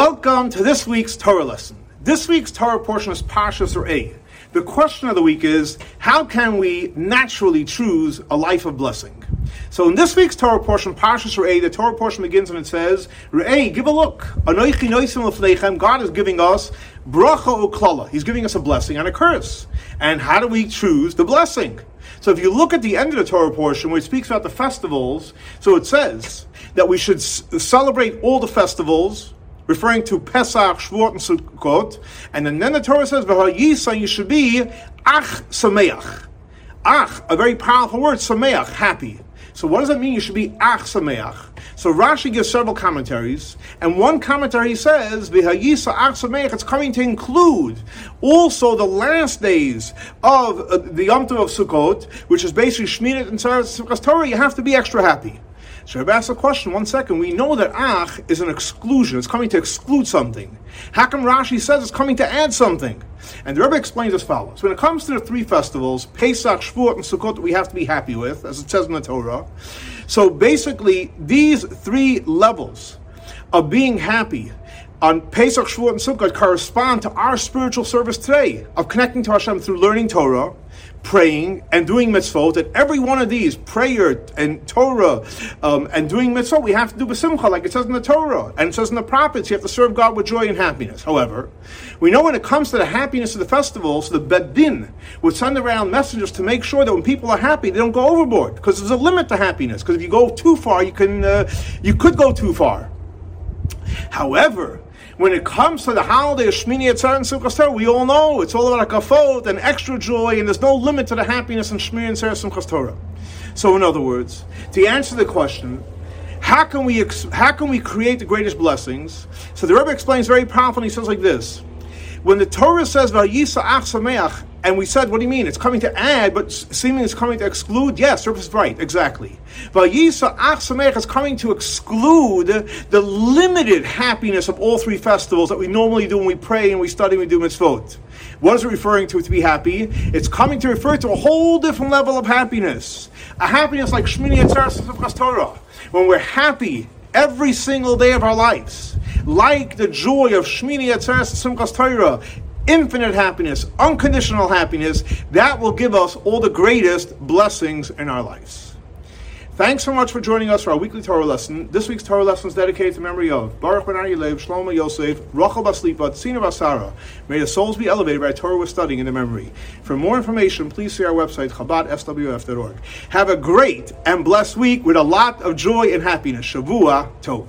Welcome to this week's Torah lesson. This week's Torah portion is Parshas Re'eh. The question of the week is, how can we naturally choose a life of blessing? So in this week's Torah portion, Parshas Re'eh, the Torah portion begins and it says, Re'eh, give a look. Anoichi noisim l'fneichem. God is giving us bracha uklala. He's giving us a blessing and a curse. And how do we choose the blessing? So if you look at the end of the Torah portion where it speaks about the festivals, so it says that we should celebrate all the festivals, referring to Pesach, Shavuot, and Sukkot. And then the Torah says, "V'hayisa," you should be ach sameach. Ach, a very powerful word, sameach, happy. So what does that mean? You should be ach sameach. So Rashi gives several commentaries, and one commentary says v'hayisa ach sameach. It's coming to include also the last days of uh, the Yom Tov of Sukkot, which is basically Shmini and Simchas Torah. You have to be extra happy. So I've asked a question, one second. We know that ach is an exclusion. It's coming to exclude something. How come Rashi says it's coming to add something? And the Rebbe explains as follows. When it comes to the three festivals, Pesach, Shavuot, and Sukkot, we have to be happy with, as it says in the Torah. So basically, these three levels of being happy on Pesach, Shavuot, and Sukkot correspond to our spiritual service today of connecting to Hashem through learning Torah, praying and doing mitzvot, and every one of these, prayer and Torah um, and doing mitzvot, we have to do b'simcha, like it says in the Torah, and it says in the prophets, you have to serve God with joy and happiness. However, we know when it comes to the happiness of the festivals, the Beis Din would send around messengers to make sure that when people are happy, they don't go overboard, because there's a limit to happiness, because if you go too far, you can, uh, you could go too far. However, when it comes to the holiday of Shmini Atzar and Torah, we all know it's all about hakafot and extra joy, and there's no limit to the happiness in Shmini and Simchas Torah. So, in other words, to answer the question, how can we how can we create the greatest blessings? So the Rebbe explains very powerfully. He says like this: When the Torah says "Vayisa Ach Sameach," And we said, what do you mean? It's coming to add, but seemingly it's coming to exclude. Yes, Service is right, exactly. Vayisa Ach is coming to exclude the limited happiness of all three festivals that we normally do when we pray and we study and we do mitzvot. What is it referring to to be happy? It's coming to refer to a whole different level of happiness. A happiness like Shmini Atzeres of Torah. When we're happy every single day of our lives. Like the joy of Shmini Atzeres Simchas Torah infinite happiness, unconditional happiness, that will give us all the greatest blessings in our lives. Thanks so much for joining us for our weekly Torah lesson. This week's Torah lesson is dedicated to memory of Baruch Ben Aryeh Leib, Shlomo Yosef, Rachel Baslipa, Tzina Basara. May the souls be elevated by Torah we're studying in the memory. For more information, please see our website, chabadswf.org. Have a great and blessed week with a lot of joy and happiness. Shavua Tov.